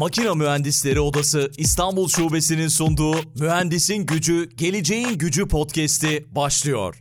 Makina Mühendisleri Odası İstanbul Şubesi'nin sunduğu Mühendisin Gücü, Geleceğin Gücü podcast'i başlıyor.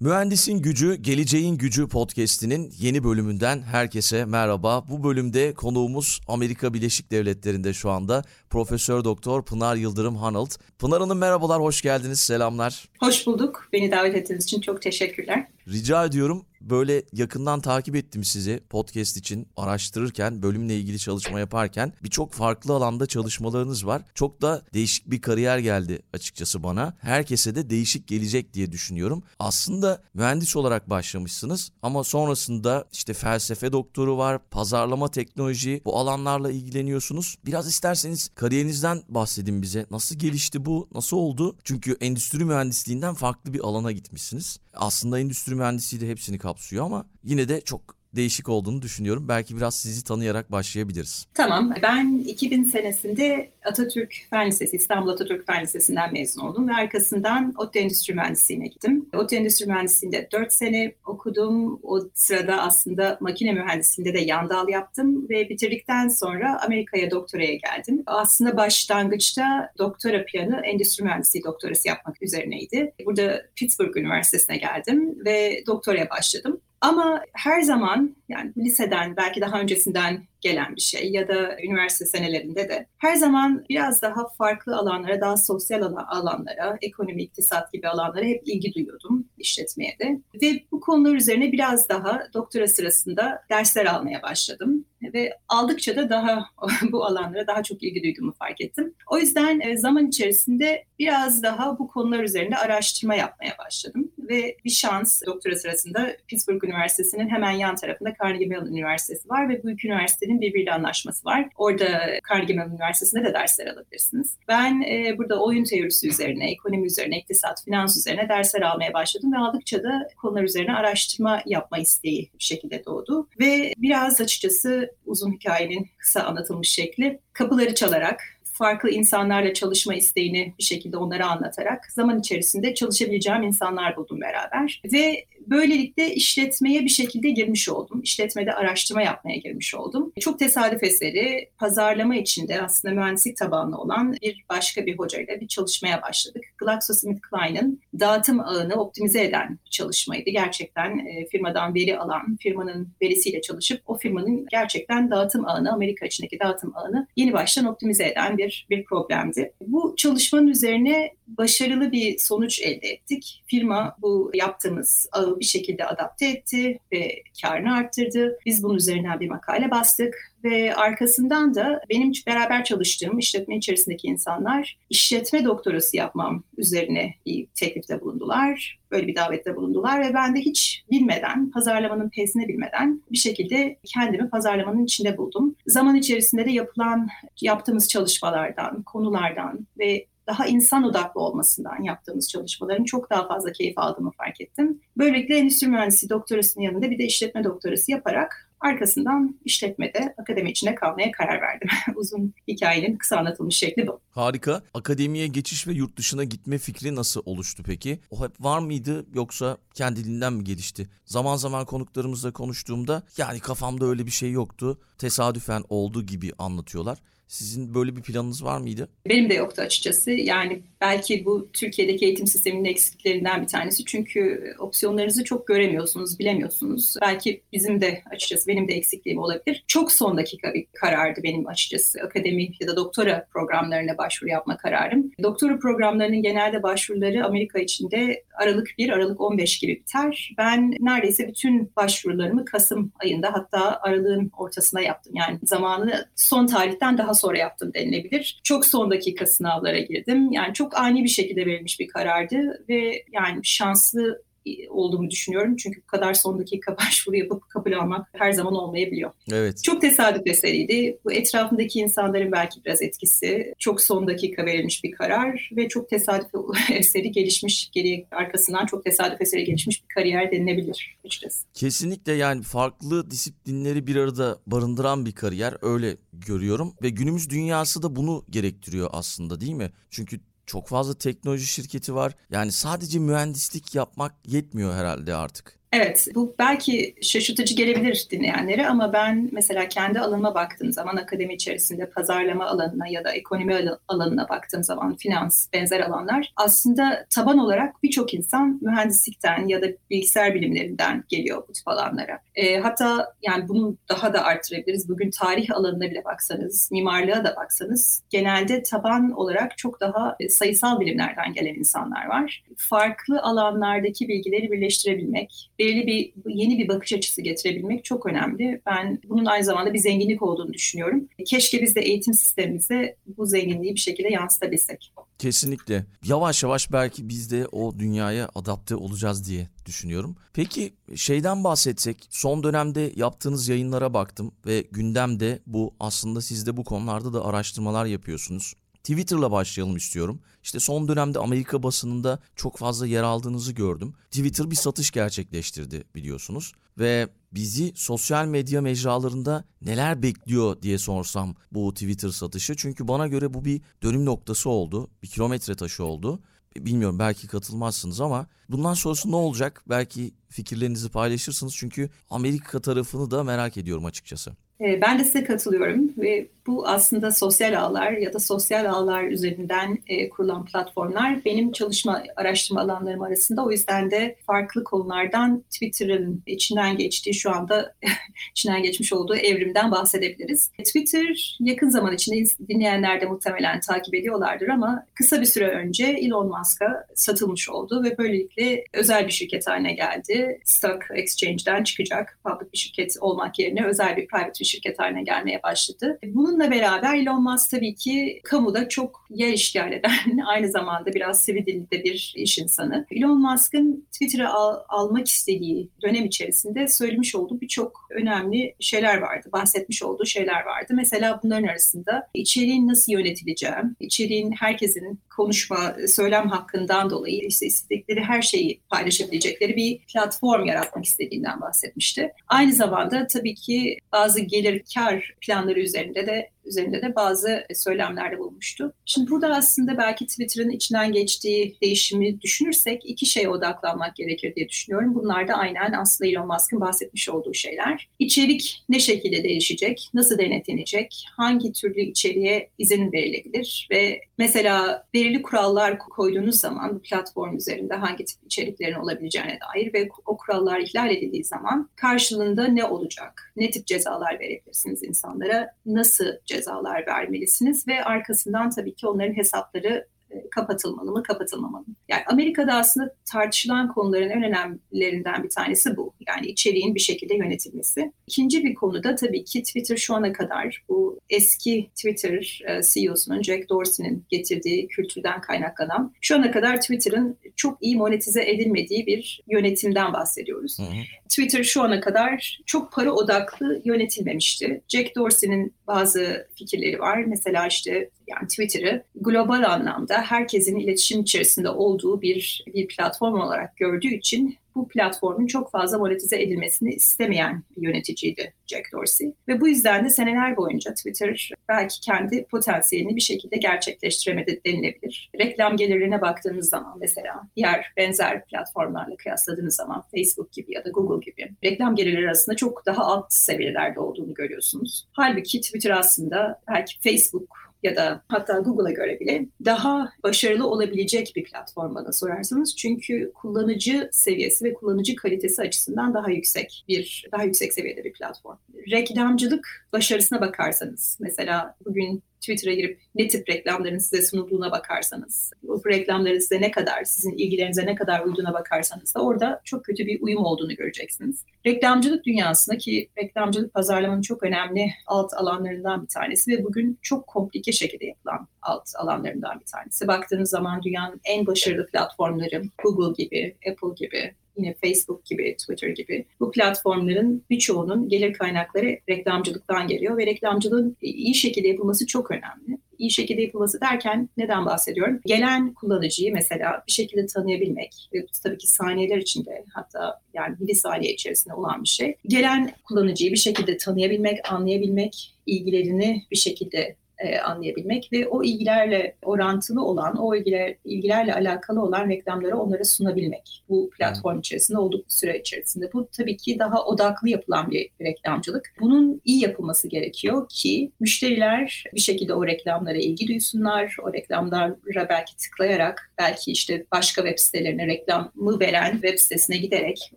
Mühendisin Gücü, Geleceğin Gücü podcast'inin yeni bölümünden herkese merhaba. Bu bölümde konuğumuz Amerika Birleşik Devletleri'nde şu anda Profesör Doktor Pınar Yıldırım Hanold. Pınar Hanım merhabalar, hoş geldiniz, selamlar. Hoş bulduk. Beni davet ettiğiniz için çok teşekkürler. Rica ediyorum. Böyle yakından takip ettim sizi podcast için araştırırken, bölümle ilgili çalışma yaparken birçok farklı alanda çalışmalarınız var. Çok da değişik bir kariyer geldi açıkçası bana. Herkese de değişik gelecek diye düşünüyorum. Aslında mühendis olarak başlamışsınız ama sonrasında işte felsefe doktoru var, pazarlama teknoloji bu alanlarla ilgileniyorsunuz. Biraz isterseniz kariyerinizden bahsedin bize. Nasıl gelişti bu? Nasıl oldu? Çünkü endüstri mühendisliğinden farklı bir alana gitmişsiniz. Aslında endüstri mühendisliği de hepsini kapsıyor ama yine de çok değişik olduğunu düşünüyorum. Belki biraz sizi tanıyarak başlayabiliriz. Tamam. Ben 2000 senesinde Atatürk Fen Lisesi, İstanbul Atatürk Fen Lisesi'nden mezun oldum ve arkasından ODTÜ Endüstri Mühendisliğine gittim. ODTÜ Endüstri Mühendisliği'nde 4 sene okudum. O sırada aslında makine mühendisliğinde de yan dal yaptım ve bitirdikten sonra Amerika'ya doktoraya geldim. Aslında başlangıçta doktora planı endüstri mühendisliği doktorası yapmak üzerineydi. Burada Pittsburgh Üniversitesi'ne geldim ve doktoraya başladım. Ama her zaman yani liseden belki daha öncesinden gelen bir şey ya da üniversite senelerinde de her zaman biraz daha farklı alanlara, daha sosyal alanlara, ekonomi, iktisat gibi alanlara hep ilgi duyuyordum işletmeye de. Ve bu konular üzerine biraz daha doktora sırasında dersler almaya başladım. Ve aldıkça da daha bu alanlara daha çok ilgi duyduğumu fark ettim. O yüzden e, zaman içerisinde biraz daha bu konular üzerinde araştırma yapmaya başladım. Ve bir şans doktora sırasında Pittsburgh Üniversitesi'nin hemen yan tarafında Carnegie Mellon Üniversitesi var ve bu iki üniversitenin birbiriyle anlaşması var. Orada Carnegie Üniversitesi'nde de dersler alabilirsiniz. Ben e, burada oyun teorisi üzerine, ekonomi üzerine, iktisat, finans üzerine dersler almaya başladım ve aldıkça da konular üzerine araştırma yapma isteği bir şekilde doğdu. Ve biraz açıkçası uzun hikayenin kısa anlatılmış şekli kapıları çalarak farklı insanlarla çalışma isteğini bir şekilde onlara anlatarak zaman içerisinde çalışabileceğim insanlar buldum beraber. Ve böylelikle işletmeye bir şekilde girmiş oldum. İşletmede araştırma yapmaya girmiş oldum. Çok tesadüf eseri pazarlama içinde aslında mühendislik tabanlı olan bir başka bir hocayla bir çalışmaya başladık. GlaxoSmithKline'ın dağıtım ağını optimize eden bir çalışmaydı. Gerçekten e, firmadan veri alan, firmanın verisiyle çalışıp o firmanın gerçekten dağıtım ağını, Amerika içindeki dağıtım ağını yeni baştan optimize eden bir, bir problemdi. Bu çalışmanın üzerine başarılı bir sonuç elde ettik. Firma bu yaptığımız ağı bir şekilde adapte etti ve karını arttırdı. Biz bunun üzerinden bir makale bastık ve arkasından da benim beraber çalıştığım işletme içerisindeki insanlar işletme doktorası yapmam üzerine bir teklifte bulundular. Böyle bir davette bulundular ve ben de hiç bilmeden, pazarlamanın pesini bilmeden bir şekilde kendimi pazarlamanın içinde buldum. Zaman içerisinde de yapılan, yaptığımız çalışmalardan, konulardan ve daha insan odaklı olmasından yaptığımız çalışmaların çok daha fazla keyif aldığımı fark ettim. Böylelikle endüstri mühendisi doktorasının yanında bir de işletme doktorası yaparak Arkasından işletmede akademi içinde kalmaya karar verdim. Uzun hikayenin kısa anlatılmış şekli bu. Harika. Akademiye geçiş ve yurt dışına gitme fikri nasıl oluştu peki? O hep var mıydı yoksa kendiliğinden mi gelişti? Zaman zaman konuklarımızla konuştuğumda yani kafamda öyle bir şey yoktu. Tesadüfen oldu gibi anlatıyorlar. Sizin böyle bir planınız var mıydı? Benim de yoktu açıkçası. Yani belki bu Türkiye'deki eğitim sisteminin eksikliklerinden bir tanesi. Çünkü opsiyonlarınızı çok göremiyorsunuz, bilemiyorsunuz. Belki bizim de açıkçası benim de eksikliğim olabilir. Çok son dakika bir karardı benim açıkçası. Akademi ya da doktora programlarına başvuru yapma kararım. Doktora programlarının genelde başvuruları Amerika içinde Aralık 1, Aralık 15 gibi biter. Ben neredeyse bütün başvurularımı Kasım ayında hatta Aralık'ın ortasına yaptım. Yani zamanı son tarihten daha sonra yaptım denilebilir. Çok son dakika sınavlara girdim. Yani çok ani bir şekilde verilmiş bir karardı ve yani şanslı olduğumu düşünüyorum. Çünkü bu kadar son dakika başvuru yapıp kabul almak her zaman olmayabiliyor. Evet. Çok tesadüf eseriydi. Bu etrafındaki insanların belki biraz etkisi. Çok son dakika verilmiş bir karar ve çok tesadüf eseri gelişmiş, geri arkasından çok tesadüf eseri gelişmiş bir kariyer denilebilir açıkçası. Kesinlikle yani farklı disiplinleri bir arada barındıran bir kariyer öyle görüyorum ve günümüz dünyası da bunu gerektiriyor aslında değil mi? Çünkü çok fazla teknoloji şirketi var. Yani sadece mühendislik yapmak yetmiyor herhalde artık. Evet, bu belki şaşırtıcı gelebilir dinleyenlere ama ben mesela kendi alanıma baktığım zaman akademi içerisinde pazarlama alanına ya da ekonomi alanına baktığım zaman finans benzer alanlar aslında taban olarak birçok insan mühendislikten ya da bilgisayar bilimlerinden geliyor bu tip alanlara. E, hatta yani bunu daha da arttırabiliriz. Bugün tarih alanına bile baksanız, mimarlığa da baksanız genelde taban olarak çok daha e, sayısal bilimlerden gelen insanlar var. Farklı alanlardaki bilgileri birleştirebilmek, belirli bir yeni bir bakış açısı getirebilmek çok önemli. Ben bunun aynı zamanda bir zenginlik olduğunu düşünüyorum. Keşke biz de eğitim sistemimize bu zenginliği bir şekilde yansıtabilsek. Kesinlikle. Yavaş yavaş belki biz de o dünyaya adapte olacağız diye düşünüyorum. Peki şeyden bahsetsek son dönemde yaptığınız yayınlara baktım ve gündemde bu aslında siz de bu konularda da araştırmalar yapıyorsunuz. Twitter'la başlayalım istiyorum. İşte son dönemde Amerika basınında çok fazla yer aldığınızı gördüm. Twitter bir satış gerçekleştirdi biliyorsunuz ve bizi sosyal medya mecralarında neler bekliyor diye sorsam bu Twitter satışı. Çünkü bana göre bu bir dönüm noktası oldu, bir kilometre taşı oldu. Bilmiyorum belki katılmazsınız ama bundan sonrası ne olacak? Belki fikirlerinizi paylaşırsınız çünkü Amerika tarafını da merak ediyorum açıkçası. Ee, ben de size katılıyorum ve bu aslında sosyal ağlar ya da sosyal ağlar üzerinden e, kurulan platformlar benim çalışma araştırma alanlarım arasında. O yüzden de farklı konulardan Twitter'ın içinden geçtiği şu anda içinden geçmiş olduğu evrimden bahsedebiliriz. Twitter yakın zaman içinde dinleyenler de muhtemelen takip ediyorlardır ama kısa bir süre önce Elon Musk'a satılmış oldu ve böylelikle özel bir şirket haline geldi. Stock Exchange'den çıkacak, public bir şirket olmak yerine özel bir private bir şirket haline gelmeye başladı. Bununla beraber Elon Musk tabii ki kamuda çok yer işgal eden, aynı zamanda biraz sivri dilde bir iş insanı. Elon Musk'ın Twitter'ı al, almak istediği dönem içerisinde söylemiş olduğu birçok önemli şeyler vardı, bahsetmiş olduğu şeyler vardı. Mesela bunların arasında içeriğin nasıl yönetileceği, içeriğin herkesin konuşma, söylem hakkından dolayı işte istedikleri her şeyi paylaşabilecekleri bir platform yaratmak istediğinden bahsetmişti. Aynı zamanda tabii ki bazı gelir kar planları üzerinde de üzerinde de bazı söylemlerde bulmuştu. Şimdi burada aslında belki Twitter'ın içinden geçtiği değişimi düşünürsek iki şeye odaklanmak gerekir diye düşünüyorum. Bunlar da aynen aslında Elon Musk'ın bahsetmiş olduğu şeyler. İçerik ne şekilde değişecek, nasıl denetlenecek, hangi türlü içeriğe izin verilebilir ve mesela belirli kurallar koyduğunuz zaman bu platform üzerinde hangi tip içeriklerin olabileceğine dair ve o kurallar ihlal edildiği zaman karşılığında ne olacak, ne tip cezalar verebilirsiniz insanlara, nasıl cezalar vermelisiniz ve arkasından tabii ki onların hesapları kapatılmalı mı, kapatılmamalı mı? Yani Amerika'da aslında tartışılan konuların en önemlilerinden bir tanesi bu. Yani içeriğin bir şekilde yönetilmesi. İkinci bir konu da tabii ki Twitter şu ana kadar bu eski Twitter e, CEO'sunun Jack Dorsey'nin getirdiği kültürden kaynaklanan şu ana kadar Twitter'ın çok iyi monetize edilmediği bir yönetimden bahsediyoruz. Hı hı. Twitter şu ana kadar çok para odaklı yönetilmemişti. Jack Dorsey'nin bazı fikirleri var. Mesela işte yani Twitter'ı global anlamda herkesin iletişim içerisinde olduğu bir bir platform olarak gördüğü için bu platformun çok fazla monetize edilmesini istemeyen bir yöneticiydi Jack Dorsey. Ve bu yüzden de seneler boyunca Twitter belki kendi potansiyelini bir şekilde gerçekleştiremedi denilebilir. Reklam gelirlerine baktığınız zaman mesela diğer benzer platformlarla kıyasladığınız zaman Facebook gibi ya da Google gibi reklam gelirleri arasında çok daha alt seviyelerde olduğunu görüyorsunuz. Halbuki Twitter aslında belki Facebook ya da hatta Google'a göre bile daha başarılı olabilecek bir platform bana sorarsanız. Çünkü kullanıcı seviyesi ve kullanıcı kalitesi açısından daha yüksek bir daha yüksek seviyede bir platform. Reklamcılık başarısına bakarsanız mesela bugün Twitter'a girip ne tip reklamların size sunulduğuna bakarsanız, bu reklamların size ne kadar, sizin ilgilerinize ne kadar uyduğuna bakarsanız da orada çok kötü bir uyum olduğunu göreceksiniz. Reklamcılık dünyasında ki reklamcılık pazarlamanın çok önemli alt alanlarından bir tanesi ve bugün çok komplike şekilde yapılan alt alanlarından bir tanesi. Baktığınız zaman dünyanın en başarılı platformları Google gibi, Apple gibi, yine Facebook gibi, Twitter gibi bu platformların birçoğunun gelir kaynakları reklamcılıktan geliyor ve reklamcılığın iyi şekilde yapılması çok önemli. İyi şekilde yapılması derken neden bahsediyorum? Gelen kullanıcıyı mesela bir şekilde tanıyabilmek tabii ki saniyeler içinde hatta yani bir saniye içerisinde olan bir şey. Gelen kullanıcıyı bir şekilde tanıyabilmek, anlayabilmek, ilgilerini bir şekilde e, anlayabilmek ve o ilgilerle orantılı olan, o ilgiler, ilgilerle alakalı olan reklamları onlara sunabilmek. Bu platform içerisinde olduklu süre içerisinde. Bu tabii ki daha odaklı yapılan bir reklamcılık. Bunun iyi yapılması gerekiyor ki müşteriler bir şekilde o reklamlara ilgi duysunlar. O reklamlara belki tıklayarak, belki işte başka web sitelerine reklamı veren web sitesine giderek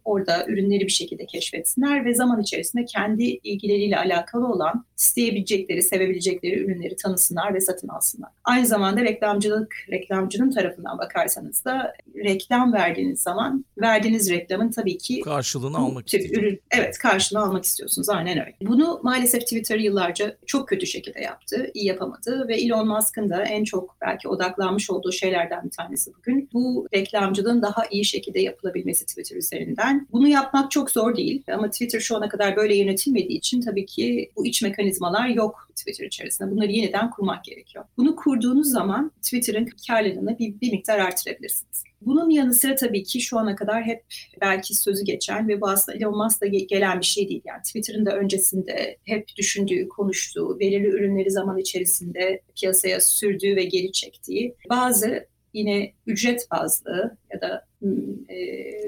orada ürünleri bir şekilde keşfetsinler ve zaman içerisinde kendi ilgileriyle alakalı olan isteyebilecekleri, sevebilecekleri ürünleri tanısınlar ve satın alsınlar. Aynı zamanda reklamcılık, reklamcının tarafından bakarsanız da reklam verdiğiniz zaman verdiğiniz reklamın tabii ki karşılığını almak istiyorsunuz. Evet karşılığını almak istiyorsunuz aynen öyle. Bunu maalesef Twitter yıllarca çok kötü şekilde yaptı, iyi yapamadı ve Elon Musk'ın da en çok belki odaklanmış olduğu şeylerden bir tanesi bugün bu reklamcılığın daha iyi şekilde yapılabilmesi Twitter üzerinden. Bunu yapmak çok zor değil ama Twitter şu ana kadar böyle yönetilmediği için tabii ki bu iç mekanizmalar yok Twitter içerisinde. Bunları yeniden kurmak gerekiyor. Bunu kurduğunuz zaman Twitter'ın karlılığını bir, bir miktar artırabilirsiniz. Bunun yanı sıra tabii ki şu ana kadar hep belki sözü geçen ve bu aslında Elon Musk'la gelen bir şey değil. Yani Twitter'ın da öncesinde hep düşündüğü, konuştuğu, belirli ürünleri zaman içerisinde piyasaya sürdüğü ve geri çektiği bazı yine ücret bazlı ya da e,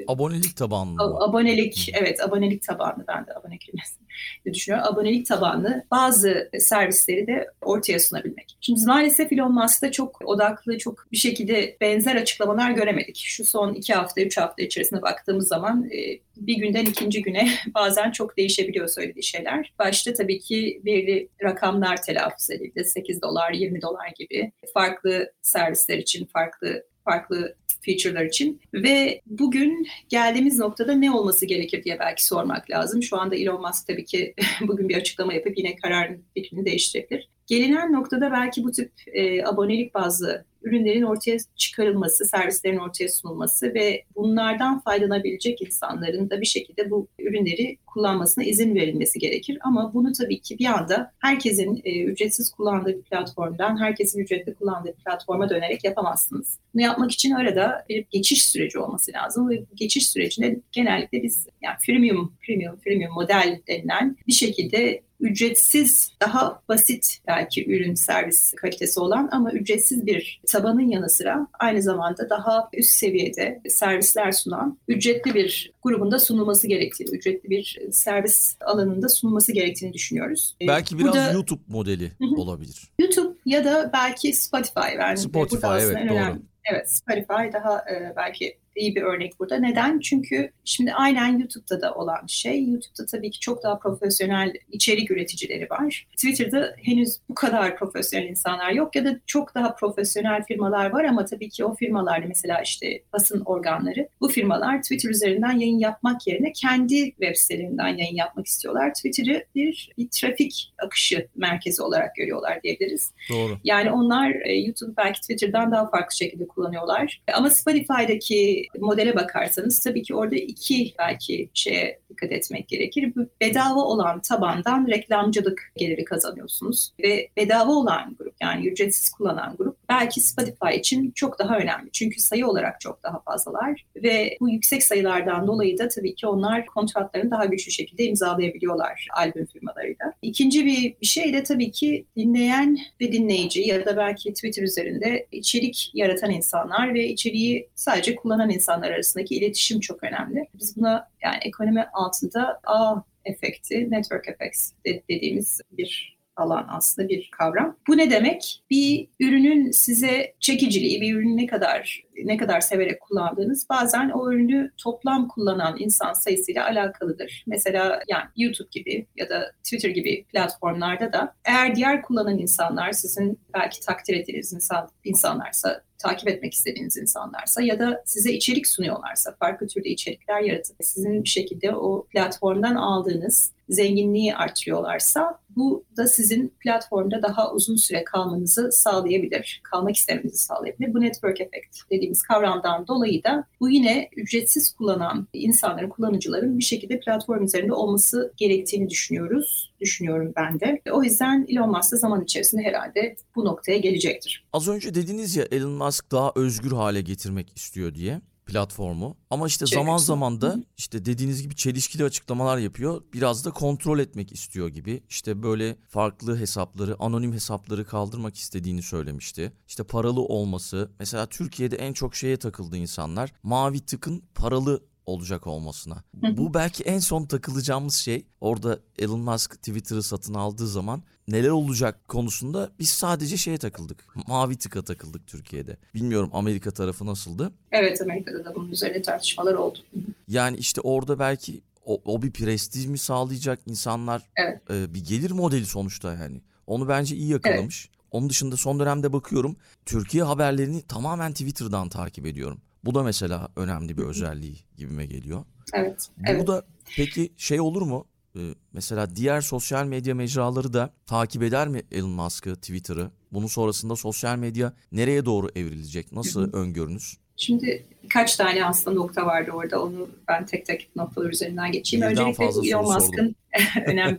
abonelik tabanlı. Abonelik, evet abonelik tabanlı ben de abone kelimesini düşünüyorum. Abonelik tabanlı bazı servisleri de ortaya sunabilmek. Şimdi maalesef Elon Musk'ta çok odaklı, çok bir şekilde benzer açıklamalar göremedik. Şu son iki hafta, üç hafta içerisinde baktığımız zaman e, bir günden ikinci güne bazen çok değişebiliyor söylediği şeyler. Başta tabii ki belirli rakamlar telaffuz edildi. 8 dolar, 20 dolar gibi farklı servisler için farklı farklı feature'lar için ve bugün geldiğimiz noktada ne olması gerekir diye belki sormak lazım. Şu anda Elon Musk tabii ki bugün bir açıklama yapıp yine kararın fikrini değiştirebilir. Gelinen noktada belki bu tip e, abonelik bazlı ürünlerin ortaya çıkarılması, servislerin ortaya sunulması ve bunlardan faydalanabilecek insanların da bir şekilde bu ürünleri kullanmasına izin verilmesi gerekir. Ama bunu tabii ki bir anda herkesin e, ücretsiz kullandığı bir platformdan herkesin ücretli kullandığı bir platforma dönerek yapamazsınız. Bunu yapmak için arada bir geçiş süreci olması lazım ve geçiş sürecinde genellikle biz yani freemium, premium, premium model denilen bir şekilde ücretsiz, daha basit belki ürün servis kalitesi olan ama ücretsiz bir tabanın yanı sıra aynı zamanda daha üst seviyede servisler sunan ücretli bir grubunda sunulması gerektiğini, ücretli bir servis alanında sunulması gerektiğini düşünüyoruz. Belki biraz Burada, YouTube modeli olabilir. YouTube ya da belki Spotify. Yani Spotify evet doğru. Evet Spotify daha e, belki iyi bir örnek burada. Neden? Çünkü şimdi aynen YouTube'da da olan şey. YouTube'da tabii ki çok daha profesyonel içerik üreticileri var. Twitter'da henüz bu kadar profesyonel insanlar yok ya da çok daha profesyonel firmalar var ama tabii ki o firmalarda mesela işte basın organları bu firmalar Twitter üzerinden yayın yapmak yerine kendi web sitelerinden yayın yapmak istiyorlar. Twitter'ı bir, bir trafik akışı merkezi olarak görüyorlar diyebiliriz. Doğru. Yani onlar e, YouTube belki Twitter'dan daha farklı şekilde kullanıyorlar. Ama Spotify'daki modele bakarsanız tabii ki orada iki belki şeye dikkat etmek gerekir. Bedava olan tabandan reklamcılık geliri kazanıyorsunuz ve bedava olan grup yani ücretsiz kullanan grup belki Spotify için çok daha önemli. Çünkü sayı olarak çok daha fazlalar ve bu yüksek sayılardan dolayı da tabii ki onlar kontratlarını daha güçlü şekilde imzalayabiliyorlar albüm firmalarıyla. İkinci bir, bir şey de tabii ki dinleyen ve dinleyici ya da belki Twitter üzerinde içerik yaratan insanlar ve içeriği sadece kullanan insanlar arasındaki iletişim çok önemli. Biz buna yani ekonomi altında A efekti, network effects dediğimiz bir alan aslında bir kavram. Bu ne demek? Bir ürünün size çekiciliği, bir ürünü ne kadar ne kadar severek kullandığınız bazen o ürünü toplam kullanan insan sayısıyla alakalıdır. Mesela yani YouTube gibi ya da Twitter gibi platformlarda da eğer diğer kullanan insanlar sizin belki takdir ettiğiniz insan, insanlarsa takip etmek istediğiniz insanlarsa ya da size içerik sunuyorlarsa, farklı türde içerikler yaratıp sizin bir şekilde o platformdan aldığınız zenginliği artırıyorlarsa bu da sizin platformda daha uzun süre kalmanızı sağlayabilir, kalmak istemenizi sağlayabilir. Bu network effect dediğimiz kavramdan dolayı da bu yine ücretsiz kullanan insanların, kullanıcıların bir şekilde platform üzerinde olması gerektiğini düşünüyoruz. Düşünüyorum ben de. O yüzden Elon Musk da zaman içerisinde herhalde bu noktaya gelecektir. Az önce dediniz ya Elon Musk daha özgür hale getirmek istiyor diye. Platformu. Ama işte zaman zaman da işte dediğiniz gibi çelişkili açıklamalar yapıyor. Biraz da kontrol etmek istiyor gibi. İşte böyle farklı hesapları, anonim hesapları kaldırmak istediğini söylemişti. İşte paralı olması. Mesela Türkiye'de en çok şeye takıldı insanlar. Mavi tıkın paralı olacak olmasına. Bu belki en son takılacağımız şey. Orada Elon Musk Twitter'ı satın aldığı zaman neler olacak konusunda biz sadece şeye takıldık. Mavi tıka takıldık Türkiye'de. Bilmiyorum Amerika tarafı nasıldı? Evet Amerika'da da bunun üzerine tartışmalar oldu. Yani işte orada belki o, o bir prestij mi sağlayacak insanlar evet. e, bir gelir modeli sonuçta yani. Onu bence iyi yakalamış. Evet. Onun dışında son dönemde bakıyorum Türkiye haberlerini tamamen Twitter'dan takip ediyorum. Bu da mesela önemli bir özelliği gibime geliyor. Evet. Bu evet. da peki şey olur mu? Ee, mesela diğer sosyal medya mecraları da takip eder mi Elon Musk'ı, Twitter'ı? Bunun sonrasında sosyal medya nereye doğru evrilecek? Nasıl öngörünüz? Şimdi birkaç tane aslında nokta vardı orada. Onu ben tek tek noktalar üzerinden geçeyim. Birden Öncelikle Elon Musk'ın önemli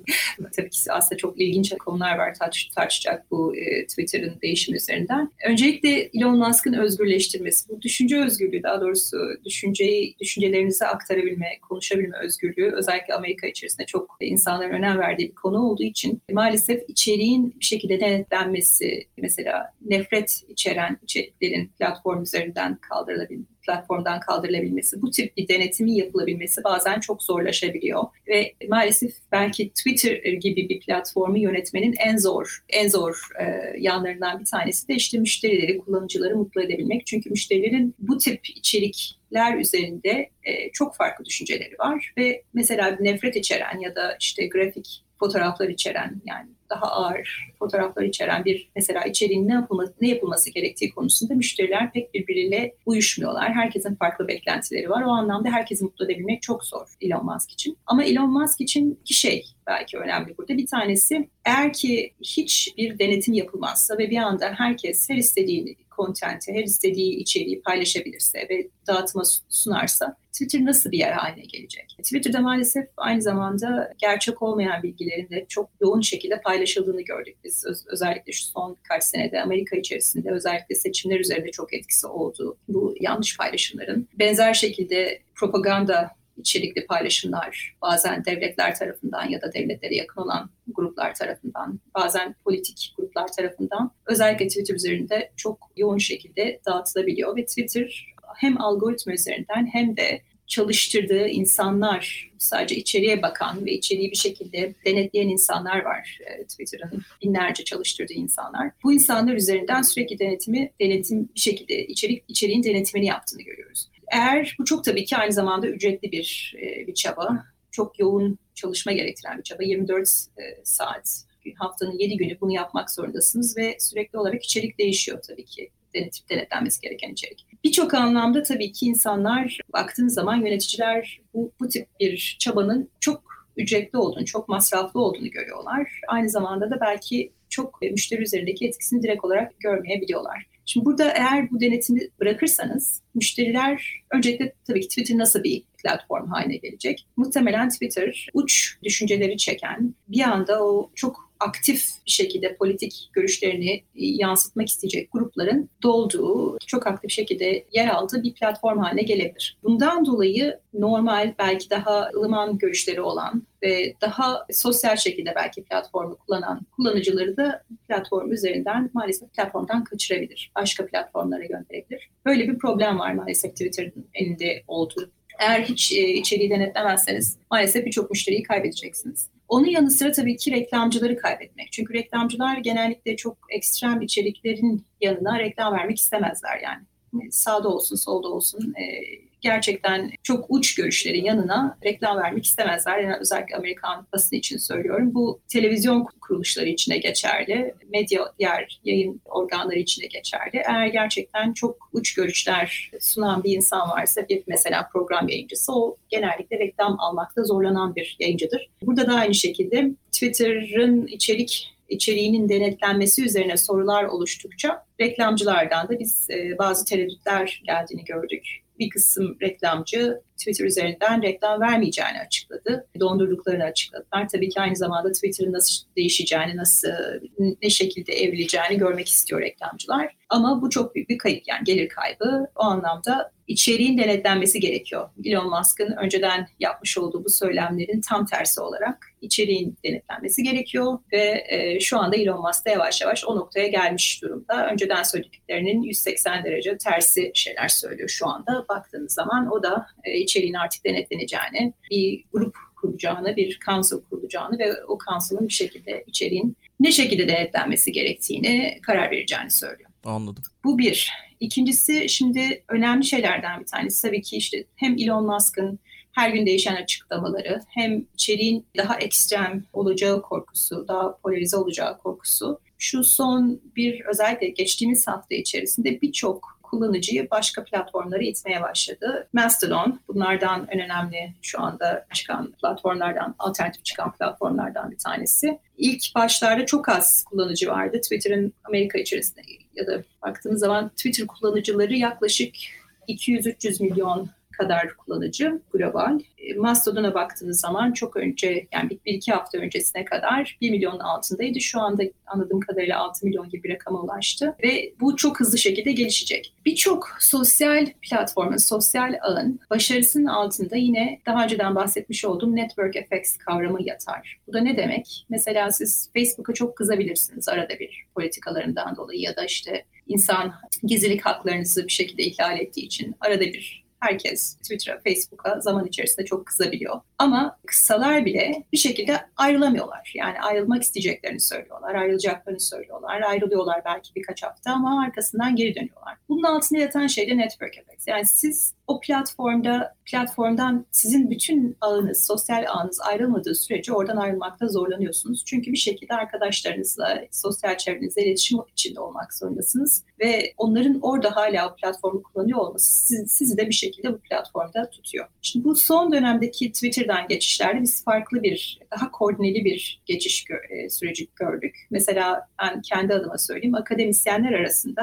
tabii ki aslında çok ilginç konular var tartış, tartışacak bu e, Twitter'ın değişimi üzerinden. Öncelikle Elon Musk'ın özgürleştirmesi, bu düşünce özgürlüğü daha doğrusu düşünceyi düşüncelerinizi aktarabilme, konuşabilme özgürlüğü özellikle Amerika içerisinde çok insanların önem verdiği bir konu olduğu için maalesef içeriğin bir şekilde denetlenmesi, mesela nefret içeren içeriklerin platform üzerinden kaldırılabilmesi platformdan kaldırılabilmesi, bu tip bir denetimin yapılabilmesi bazen çok zorlaşabiliyor. Ve maalesef belki Twitter gibi bir platformu yönetmenin en zor, en zor e, yanlarından bir tanesi de işte müşterileri, kullanıcıları mutlu edebilmek. Çünkü müşterilerin bu tip içerikler üzerinde e, çok farklı düşünceleri var ve mesela nefret içeren ya da işte grafik fotoğraflar içeren yani daha ağır fotoğraflar içeren bir mesela içeriğin ne yapılması, ne yapılması gerektiği konusunda müşteriler pek birbiriyle uyuşmuyorlar. Herkesin farklı beklentileri var. O anlamda herkesi mutlu edebilmek çok zor Elon Musk için. Ama Elon Musk için iki şey belki önemli burada. Bir tanesi eğer ki hiçbir denetim yapılmazsa ve bir anda herkes her istediğini kontenti, her istediği içeriği paylaşabilirse ve dağıtıma sunarsa Twitter nasıl bir yer haline gelecek? Twitter'da maalesef aynı zamanda gerçek olmayan bilgilerin de çok yoğun şekilde paylaşıldığını gördük biz. Öz- özellikle şu son birkaç senede Amerika içerisinde özellikle seçimler üzerinde çok etkisi oldu bu yanlış paylaşımların. Benzer şekilde propaganda içerikli paylaşımlar bazen devletler tarafından ya da devletlere yakın olan gruplar tarafından, bazen politik gruplar tarafından özellikle Twitter üzerinde çok yoğun şekilde dağıtılabiliyor ve Twitter hem algoritma üzerinden hem de çalıştırdığı insanlar, sadece içeriye bakan ve içeriği bir şekilde denetleyen insanlar var e, Twitter'ın binlerce çalıştırdığı insanlar. Bu insanlar üzerinden sürekli denetimi, denetim bir şekilde içerik içeriğin denetimini yaptığını görüyoruz. Eğer bu çok tabii ki aynı zamanda ücretli bir e, bir çaba, çok yoğun çalışma gerektiren bir çaba. 24 e, saat haftanın 7 günü bunu yapmak zorundasınız ve sürekli olarak içerik değişiyor tabii ki denetlenmesi gereken içerik. Birçok anlamda tabii ki insanlar baktığınız zaman yöneticiler bu, bu tip bir çabanın çok ücretli olduğunu, çok masraflı olduğunu görüyorlar. Aynı zamanda da belki çok müşteri üzerindeki etkisini direkt olarak görmeyebiliyorlar. Şimdi burada eğer bu denetimi bırakırsanız müşteriler öncelikle tabii ki Twitter nasıl bir platform haline gelecek? Muhtemelen Twitter uç düşünceleri çeken bir anda o çok aktif bir şekilde politik görüşlerini yansıtmak isteyecek grupların dolduğu, çok aktif şekilde yer aldığı bir platform haline gelebilir. Bundan dolayı normal, belki daha ılıman görüşleri olan ve daha sosyal şekilde belki platformu kullanan kullanıcıları da platform üzerinden maalesef platformdan kaçırabilir. Başka platformlara gönderebilir. Böyle bir problem var maalesef Twitter'ın elinde olduğu. Eğer hiç içeriği denetlemezseniz maalesef birçok müşteriyi kaybedeceksiniz. Onun yanı sıra tabii ki reklamcıları kaybetmek. Çünkü reklamcılar genellikle çok ekstrem içeriklerin yanına reklam vermek istemezler yani. Sağda olsun, solda olsun gerçekten çok uç görüşlerin yanına reklam vermek istemezler. Yani özellikle Amerikan basını için söylüyorum. Bu televizyon kuruluşları içine geçerli, medya diğer yayın organları içine geçerli. Eğer gerçekten çok uç görüşler sunan bir insan varsa bir mesela program yayıncısı o genellikle reklam almakta zorlanan bir yayıncıdır. Burada da aynı şekilde Twitter'ın içerik içeriğinin denetlenmesi üzerine sorular oluştukça reklamcılardan da biz e, bazı tereddütler geldiğini gördük bir kısım reklamcı Twitter üzerinden reklam vermeyeceğini açıkladı. Dondurduklarını açıkladılar. Tabii ki aynı zamanda Twitter'ın nasıl değişeceğini, nasıl ne şekilde evrileceğini görmek istiyor reklamcılar. Ama bu çok büyük bir kayıp yani gelir kaybı. O anlamda içeriğin denetlenmesi gerekiyor. Elon Musk'ın önceden yapmış olduğu bu söylemlerin tam tersi olarak içeriğin denetlenmesi gerekiyor ve e, şu anda Elon Musk da yavaş yavaş o noktaya gelmiş durumda. Önceden söylediklerinin 180 derece tersi şeyler söylüyor şu anda. Baktığınız zaman o da e, içeriğin artık denetleneceğini, bir grup kuracağını, bir council kurulacağını ve o council'ın bir şekilde içeriğin ne şekilde denetlenmesi gerektiğini karar vereceğini söylüyor. Anladım. Bu bir. İkincisi şimdi önemli şeylerden bir tanesi tabii ki işte hem Elon Musk'ın her gün değişen açıklamaları hem içeriğin daha ekstrem olacağı korkusu, daha polarize olacağı korkusu. Şu son bir özellikle geçtiğimiz hafta içerisinde birçok kullanıcıyı başka platformlara itmeye başladı. Mastodon bunlardan en önemli şu anda çıkan platformlardan, alternatif çıkan platformlardan bir tanesi. İlk başlarda çok az kullanıcı vardı. Twitter'ın Amerika içerisinde ya da baktığınız zaman Twitter kullanıcıları yaklaşık 200-300 milyon kadar kullanıcı global. E, Mastodon'a baktığınız zaman çok önce yani bir, iki hafta öncesine kadar 1 milyonun altındaydı. Şu anda anladığım kadarıyla 6 milyon gibi bir rakama ulaştı ve bu çok hızlı şekilde gelişecek. Birçok sosyal platformun, sosyal ağın başarısının altında yine daha önceden bahsetmiş olduğum network effects kavramı yatar. Bu da ne demek? Mesela siz Facebook'a çok kızabilirsiniz arada bir politikalarından dolayı ya da işte insan gizlilik haklarınızı bir şekilde ihlal ettiği için arada bir herkes Twitter'a, Facebook'a zaman içerisinde çok kızabiliyor. Ama kısalar bile bir şekilde ayrılamıyorlar. Yani ayrılmak isteyeceklerini söylüyorlar, ayrılacaklarını söylüyorlar, ayrılıyorlar belki birkaç hafta ama arkasından geri dönüyorlar. Bunun altında yatan şey de network effects. Yani siz o platformda platformdan sizin bütün ağınız, sosyal ağınız ayrılmadığı sürece oradan ayrılmakta zorlanıyorsunuz. Çünkü bir şekilde arkadaşlarınızla, sosyal çevrenizle iletişim içinde olmak zorundasınız. Ve onların orada hala o platformu kullanıyor olması sizi, sizi de bir şekilde bu platformda tutuyor. Şimdi bu son dönemdeki Twitter'dan geçişlerde biz farklı bir, daha koordineli bir geçiş gö- süreci gördük. Mesela ben kendi adıma söyleyeyim, akademisyenler arasında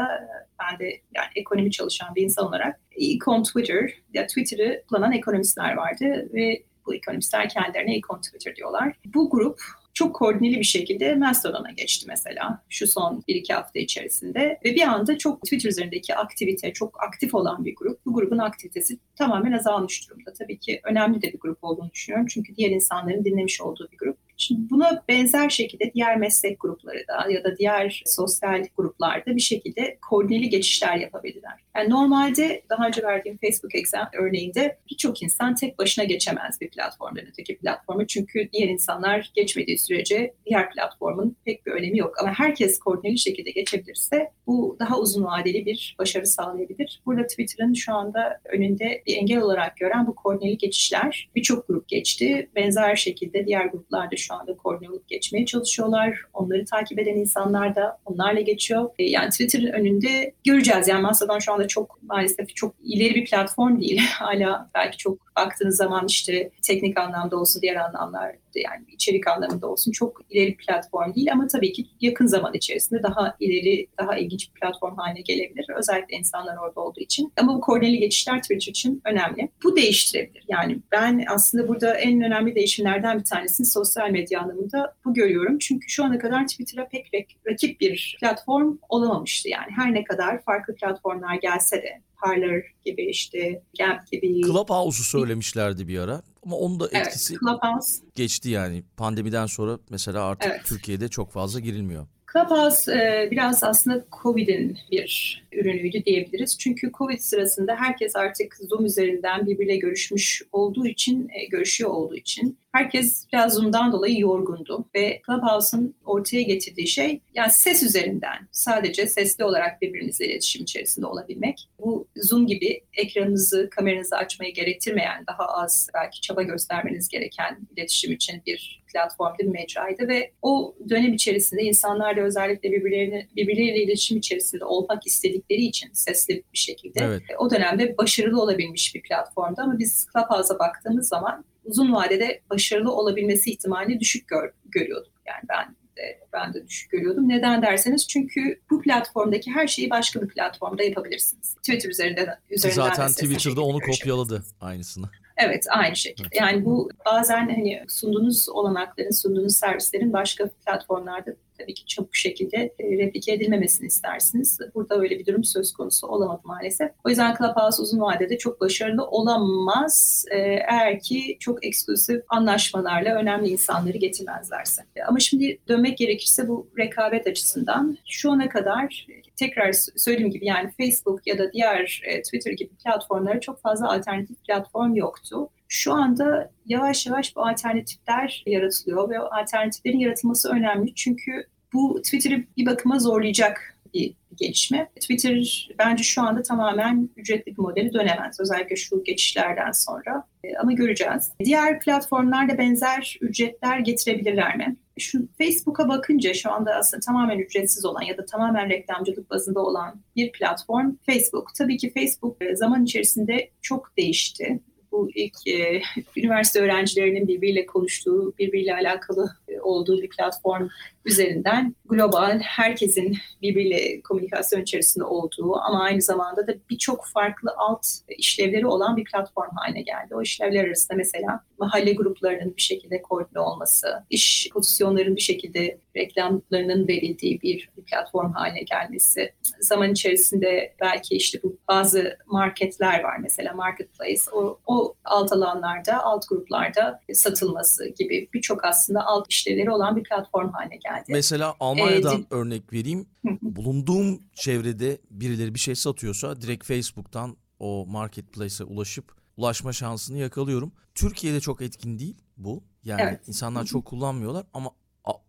ben de yani ekonomi çalışan bir insan olarak Econ Twitter, ya Twitter'ı kullanan ekonomistler vardı ve bu ekonomistler kendilerine Econ Twitter diyorlar. Bu grup çok koordineli bir şekilde Mastodon'a geçti mesela şu son bir iki hafta içerisinde. Ve bir anda çok Twitter üzerindeki aktivite, çok aktif olan bir grup. Bu grubun aktivitesi tamamen azalmış durumda. Tabii ki önemli de bir grup olduğunu düşünüyorum. Çünkü diğer insanların dinlemiş olduğu bir grup. Şimdi buna benzer şekilde diğer meslek grupları da ya da diğer sosyal gruplarda bir şekilde koordineli geçişler yapabilirler. Yani normalde daha önce verdiğim Facebook exam örneğinde birçok insan tek başına geçemez bir platformdan öteki platforma. Çünkü diğer insanlar geçmediği sürece diğer platformun pek bir önemi yok. Ama herkes koordineli şekilde geçebilirse bu daha uzun vadeli bir başarı sağlayabilir. Burada Twitter'ın şu anda önünde bir engel olarak gören bu koordineli geçişler birçok grup geçti. Benzer şekilde diğer gruplarda şu anda koordine olup geçmeye çalışıyorlar. Onları takip eden insanlar da onlarla geçiyor. E, yani Twitter'ın önünde göreceğiz. Yani Mastodon şu anda çok maalesef çok ileri bir platform değil. Hala belki çok baktığınız zaman işte teknik anlamda olsun diğer anlamlarda yani içerik anlamında olsun çok ileri platform değil ama tabii ki yakın zaman içerisinde daha ileri, daha ilginç bir platform haline gelebilir. Özellikle insanlar orada olduğu için. Ama bu koordineli geçişler Twitch için önemli. Bu değiştirebilir. Yani ben aslında burada en önemli değişimlerden bir tanesini sosyal medya anlamında bu görüyorum. Çünkü şu ana kadar Twitter'a pek rakip bir platform olamamıştı. Yani her ne kadar farklı platformlar gelse de Parler gibi işte Gap gibi. Clubhouse'u söylemişlerdi bir ara ama onun da etkisi evet, Clubhouse. geçti yani. Pandemiden sonra mesela artık evet. Türkiye'de çok fazla girilmiyor. Clubhouse e, biraz aslında Covid'in bir ürünüydü diyebiliriz. Çünkü Covid sırasında herkes artık Zoom üzerinden birbiriyle görüşmüş olduğu için, e, görüşüyor olduğu için herkes biraz Zoom'dan dolayı yorgundu ve Clubhouse'un ortaya getirdiği şey yani ses üzerinden sadece sesli olarak birbirinizle iletişim içerisinde olabilmek. Bu Zoom gibi ekranınızı, kameranızı açmayı gerektirmeyen, daha az belki çaba göstermeniz gereken iletişim için bir platformda bir mecraydı ve o dönem içerisinde insanlar da özellikle birbirlerini, birbirleriyle iletişim içerisinde olmak istedikleri için sesli bir şekilde evet. o dönemde başarılı olabilmiş bir platformdu ama biz Clubhouse'a baktığımız zaman uzun vadede başarılı olabilmesi ihtimalini düşük gör, görüyorduk. Yani ben de, ben de düşük görüyordum. Neden derseniz çünkü bu platformdaki her şeyi başka bir platformda yapabilirsiniz. Twitter üzerinden üzerinden Zaten Twitter'da onu kopyaladı aynısını. Evet aynı şekilde. Yani bu bazen hani sunduğunuz olanakların, sunduğunuz servislerin başka platformlarda tabii ki çabuk şekilde e, replike edilmemesini istersiniz. Burada öyle bir durum söz konusu olamadı maalesef. O yüzden Clubhouse uzun vadede çok başarılı olamaz e, eğer ki çok eksklusif anlaşmalarla önemli insanları getirmezlerse. Ama şimdi dönmek gerekirse bu rekabet açısından şu ana kadar tekrar söylediğim gibi yani Facebook ya da diğer e, Twitter gibi platformlara çok fazla alternatif platform yoktu. Şu anda yavaş yavaş bu alternatifler yaratılıyor ve alternatiflerin yaratılması önemli çünkü bu Twitter'ı bir bakıma zorlayacak bir gelişme. Twitter bence şu anda tamamen ücretli bir modeli dönemez. Özellikle şu geçişlerden sonra. E, ama göreceğiz. Diğer platformlar da benzer ücretler getirebilirler mi? Şu Facebook'a bakınca şu anda aslında tamamen ücretsiz olan ya da tamamen reklamcılık bazında olan bir platform Facebook. Tabii ki Facebook e, zaman içerisinde çok değişti bu ilk e, üniversite öğrencilerinin birbiriyle konuştuğu, birbiriyle alakalı e, olduğu bir platform üzerinden global, herkesin birbiriyle komünikasyon içerisinde olduğu ama aynı zamanda da birçok farklı alt işlevleri olan bir platform haline geldi. O işlevler arasında mesela mahalle gruplarının bir şekilde koordine olması, iş pozisyonların bir şekilde reklamlarının verildiği bir, platform haline gelmesi, zaman içerisinde belki işte bu bazı marketler var mesela marketplace, o, o alt alanlarda, alt gruplarda satılması gibi birçok aslında alt işlevleri olan bir platform haline geldi. Mesela Almanya'dan ee, örnek vereyim. Bulunduğum çevrede birileri bir şey satıyorsa direkt Facebook'tan o marketplace'e ulaşıp ulaşma şansını yakalıyorum. Türkiye'de çok etkin değil bu. Yani evet. insanlar çok kullanmıyorlar ama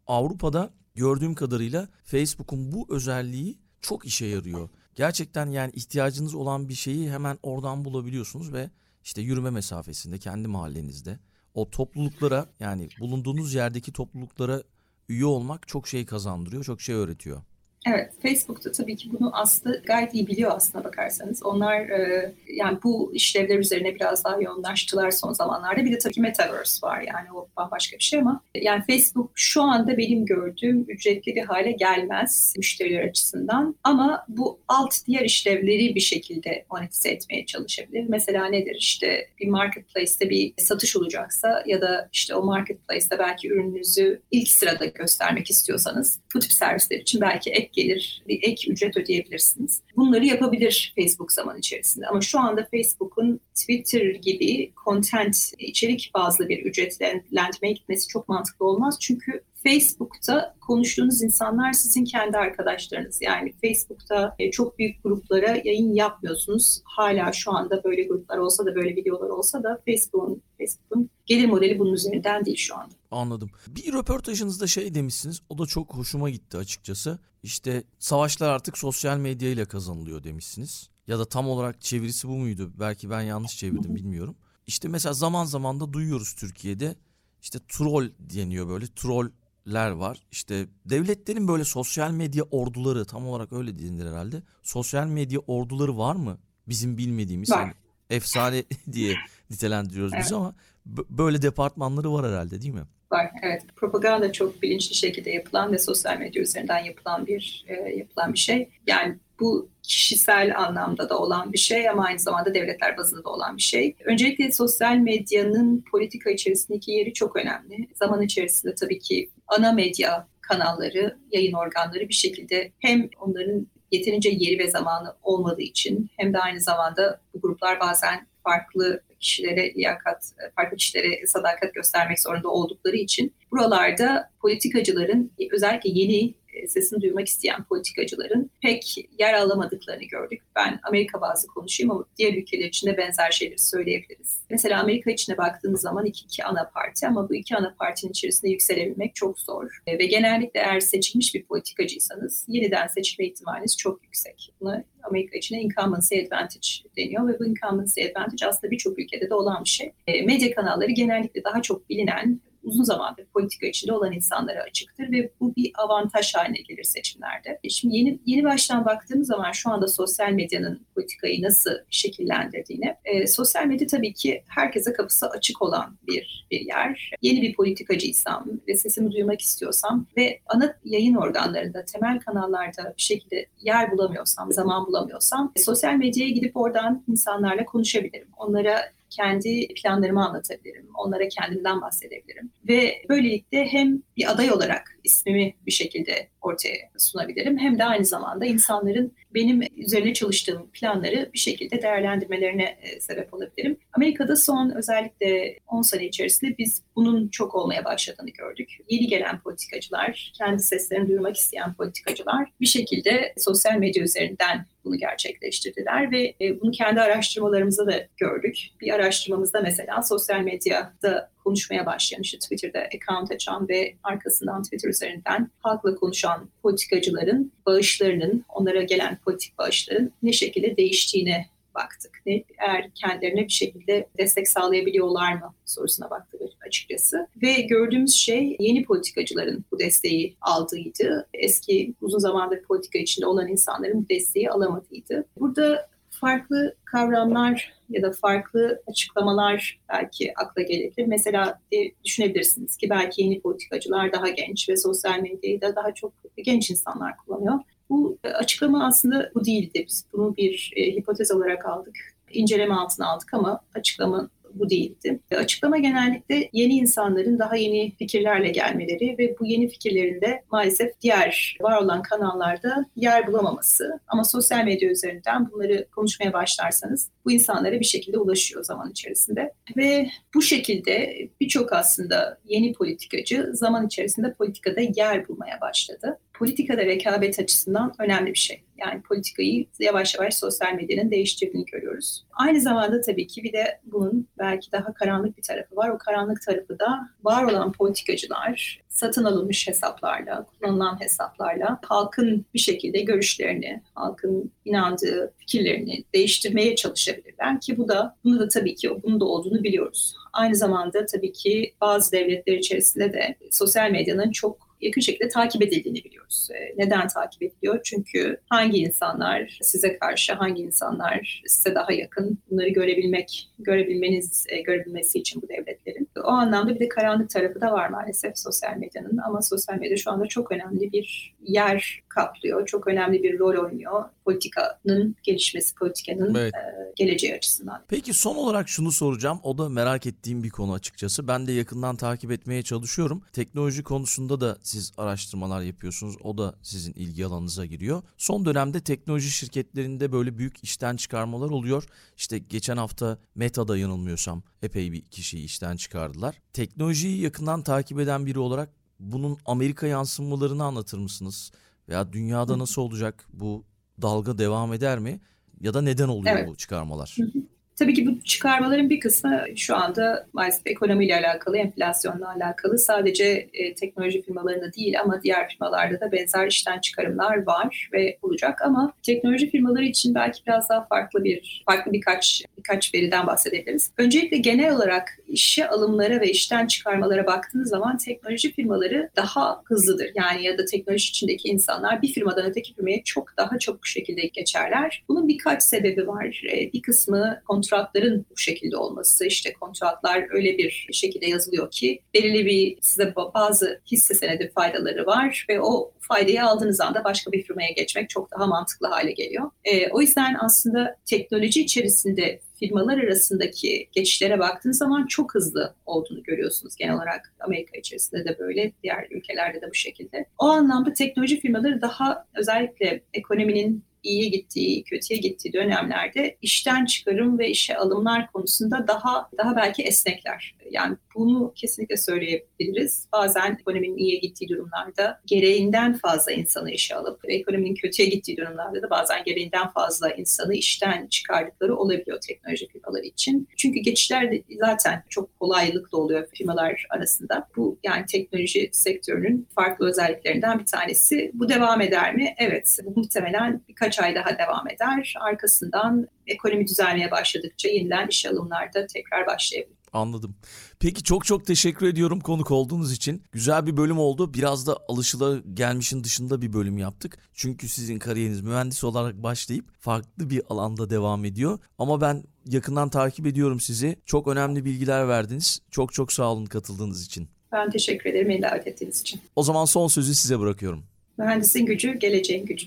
Avrupa'da gördüğüm kadarıyla Facebook'un bu özelliği çok işe yarıyor. Gerçekten yani ihtiyacınız olan bir şeyi hemen oradan bulabiliyorsunuz ve işte yürüme mesafesinde kendi mahallenizde o topluluklara yani bulunduğunuz yerdeki topluluklara üye olmak çok şey kazandırıyor, çok şey öğretiyor. Evet, Facebook'ta tabii ki bunu aslında gayet iyi biliyor aslına bakarsanız. Onlar e, yani bu işlevler üzerine biraz daha yoğunlaştılar son zamanlarda. Bir de tabii ki Metaverse var yani o bambaşka bir şey ama yani Facebook şu anda benim gördüğüm ücretli bir hale gelmez müşteriler açısından. Ama bu alt diğer işlevleri bir şekilde monetize etmeye çalışabilir. Mesela nedir işte bir marketplace'te bir satış olacaksa ya da işte o marketplace'te belki ürününüzü ilk sırada göstermek istiyorsanız bu tip servisler için belki ek gelir, bir ek ücret ödeyebilirsiniz. Bunları yapabilir Facebook zaman içerisinde. Ama şu anda Facebook'un Twitter gibi content, içerik bazlı bir ücretlendirmeye gitmesi çok mantıklı olmaz. Çünkü Facebook'ta konuştuğunuz insanlar sizin kendi arkadaşlarınız. Yani Facebook'ta e, çok büyük gruplara yayın yapmıyorsunuz. Hala şu anda böyle gruplar olsa da böyle videolar olsa da Facebook'un Facebook'un gelir modeli bunun üzerinden değil şu anda. Anladım. Bir röportajınızda şey demişsiniz. O da çok hoşuma gitti açıkçası. İşte savaşlar artık sosyal medya ile kazanılıyor demişsiniz. Ya da tam olarak çevirisi bu muydu? Belki ben yanlış çevirdim bilmiyorum. İşte mesela zaman zaman da duyuyoruz Türkiye'de. İşte troll deniyor böyle. Troll ler var. İşte devletlerin böyle sosyal medya orduları tam olarak öyle denir herhalde. Sosyal medya orduları var mı? Bizim bilmediğimiz var. Yani efsane diye nitelendiriyoruz evet. biz ama böyle departmanları var herhalde değil mi? Var evet. Propaganda çok bilinçli şekilde yapılan ve sosyal medya üzerinden yapılan bir e, yapılan bir şey. Yani bu kişisel anlamda da olan bir şey ama aynı zamanda devletler bazında da olan bir şey. Öncelikle sosyal medyanın politika içerisindeki yeri çok önemli. Zaman içerisinde tabii ki ana medya kanalları, yayın organları bir şekilde hem onların yeterince yeri ve zamanı olmadığı için hem de aynı zamanda bu gruplar bazen farklı kişilere liyakat, farklı kişilere sadakat göstermek zorunda oldukları için buralarda politikacıların özellikle yeni sesini duymak isteyen politikacıların pek yer alamadıklarını gördük. Ben Amerika bazı konuşayım ama diğer ülkeler için de benzer şeyleri söyleyebiliriz. Mesela Amerika içine baktığınız zaman iki, iki ana parti ama bu iki ana partinin içerisinde yükselebilmek çok zor. Ve genellikle eğer seçilmiş bir politikacıysanız yeniden seçilme ihtimaliniz çok yüksek. Buna Amerika içine incumbency advantage deniyor ve bu incumbency advantage aslında birçok ülkede de olan bir şey. Medya kanalları genellikle daha çok bilinen uzun zamandır politika içinde olan insanlara açıktır ve bu bir avantaj haline gelir seçimlerde. E şimdi yeni yeni baştan baktığımız zaman şu anda sosyal medyanın politikayı nasıl şekillendirdiğini, e, sosyal medya tabii ki herkese kapısı açık olan bir, bir yer. Yeni bir politikacıysam ve sesimi duymak istiyorsam ve ana yayın organlarında, temel kanallarda bir şekilde yer bulamıyorsam, zaman bulamıyorsam e, sosyal medyaya gidip oradan insanlarla konuşabilirim. Onlara kendi planlarımı anlatabilirim. Onlara kendimden bahsedebilirim. Ve böylelikle hem bir aday olarak ismimi bir şekilde ortaya sunabilirim. Hem de aynı zamanda insanların benim üzerine çalıştığım planları bir şekilde değerlendirmelerine e, sebep olabilirim. Amerika'da son özellikle 10 sene içerisinde biz bunun çok olmaya başladığını gördük. Yeni gelen politikacılar, kendi seslerini duyurmak isteyen politikacılar bir şekilde sosyal medya üzerinden bunu gerçekleştirdiler ve e, bunu kendi araştırmalarımızda da gördük. Bir araştırmamızda mesela sosyal medyada konuşmaya başlayan, işte Twitter'da account açan ve arkasından Twitter üzerinden halkla konuşan politikacıların bağışlarının, onlara gelen politik bağışların ne şekilde değiştiğine baktık. Ne, eğer kendilerine bir şekilde destek sağlayabiliyorlar mı sorusuna baktık açıkçası. Ve gördüğümüz şey yeni politikacıların bu desteği aldığıydı. Eski uzun zamandır politika içinde olan insanların bu desteği alamadığıydı. Burada farklı kavramlar ya da farklı açıklamalar belki akla gelebilir. Mesela düşünebilirsiniz ki belki yeni politikacılar daha genç ve sosyal medyayı da daha çok genç insanlar kullanıyor. Bu açıklama aslında bu değildi. Biz bunu bir e, hipotez olarak aldık. İnceleme altına aldık ama açıklama bu değildi. Açıklama genellikle yeni insanların daha yeni fikirlerle gelmeleri ve bu yeni fikirlerinde maalesef diğer var olan kanallarda yer bulamaması. Ama sosyal medya üzerinden bunları konuşmaya başlarsanız bu insanlara bir şekilde ulaşıyor zaman içerisinde. Ve bu şekilde birçok aslında yeni politikacı zaman içerisinde politikada yer bulmaya başladı politikada rekabet açısından önemli bir şey. Yani politikayı yavaş yavaş sosyal medyanın değiştirdiğini görüyoruz. Aynı zamanda tabii ki bir de bunun belki daha karanlık bir tarafı var. O karanlık tarafı da var olan politikacılar satın alınmış hesaplarla, kullanılan hesaplarla halkın bir şekilde görüşlerini, halkın inandığı fikirlerini değiştirmeye çalışabilirler ki bu da bunu da tabii ki bunun da olduğunu biliyoruz. Aynı zamanda tabii ki bazı devletler içerisinde de sosyal medyanın çok yakın şekilde takip edildiğini biliyoruz. Ee, neden takip ediliyor? Çünkü hangi insanlar size karşı, hangi insanlar size daha yakın bunları görebilmek, görebilmeniz, e, görebilmesi için bu devletlerin. O anlamda bir de karanlık tarafı da var maalesef sosyal medyanın ama sosyal medya şu anda çok önemli bir yer kaplıyor. Çok önemli bir rol oynuyor politikanın gelişmesi, politikanın evet. e, geleceği açısından. Peki son olarak şunu soracağım. O da merak ettiğim bir konu açıkçası. Ben de yakından takip etmeye çalışıyorum. Teknoloji konusunda da siz araştırmalar yapıyorsunuz. O da sizin ilgi alanınıza giriyor. Son dönemde teknoloji şirketlerinde böyle büyük işten çıkarmalar oluyor. İşte geçen hafta Meta'da yanılmıyorsam epey bir kişiyi işten çıkardılar. Teknolojiyi yakından takip eden biri olarak bunun Amerika yansımalarını anlatır mısınız? Veya dünyada nasıl olacak bu dalga devam eder mi? Ya da neden oluyor evet. bu çıkarmalar? Tabii ki bu çıkarmaların bir kısmı şu anda maalesef ekonomiyle alakalı, enflasyonla alakalı sadece e, teknoloji firmalarında değil ama diğer firmalarda da benzer işten çıkarımlar var ve olacak ama teknoloji firmaları için belki biraz daha farklı bir farklı birkaç birkaç veriden bahsedebiliriz. Öncelikle genel olarak işe alımlara ve işten çıkarmalara baktığınız zaman teknoloji firmaları daha hızlıdır. Yani ya da teknoloji içindeki insanlar bir firmadan öteki firmaya çok daha çabuk şekilde geçerler. Bunun birkaç sebebi var. E, bir kısmı kontratların bu şekilde olması, işte kontratlar öyle bir şekilde yazılıyor ki belirli bir size bazı hisse senedi faydaları var ve o faydayı aldığınız anda başka bir firmaya geçmek çok daha mantıklı hale geliyor. E, o yüzden aslında teknoloji içerisinde firmalar arasındaki geçişlere baktığınız zaman çok hızlı olduğunu görüyorsunuz genel olarak Amerika içerisinde de böyle, diğer ülkelerde de bu şekilde. O anlamda teknoloji firmaları daha özellikle ekonominin iyiye gittiği, kötüye gittiği dönemlerde işten çıkarım ve işe alımlar konusunda daha daha belki esnekler. Yani bunu kesinlikle söyleyebiliriz. Bazen ekonominin iyiye gittiği durumlarda gereğinden fazla insanı işe alıp ekonominin kötüye gittiği durumlarda da bazen gereğinden fazla insanı işten çıkardıkları olabiliyor teknoloji firmaları için. Çünkü geçişler de zaten çok kolaylıkla oluyor firmalar arasında. Bu yani teknoloji sektörünün farklı özelliklerinden bir tanesi. Bu devam eder mi? Evet. Bu muhtemelen birkaç ay daha devam eder. Arkasından ekonomi düzelmeye başladıkça yeniden iş alımlarda tekrar başlayabilir. Anladım. Peki çok çok teşekkür ediyorum konuk olduğunuz için. Güzel bir bölüm oldu. Biraz da alışıla gelmişin dışında bir bölüm yaptık. Çünkü sizin kariyeriniz mühendis olarak başlayıp farklı bir alanda devam ediyor. Ama ben yakından takip ediyorum sizi. Çok önemli bilgiler verdiniz. Çok çok sağ olun katıldığınız için. Ben teşekkür ederim davet ettiğiniz için. O zaman son sözü size bırakıyorum. Mühendisin gücü, geleceğin gücü.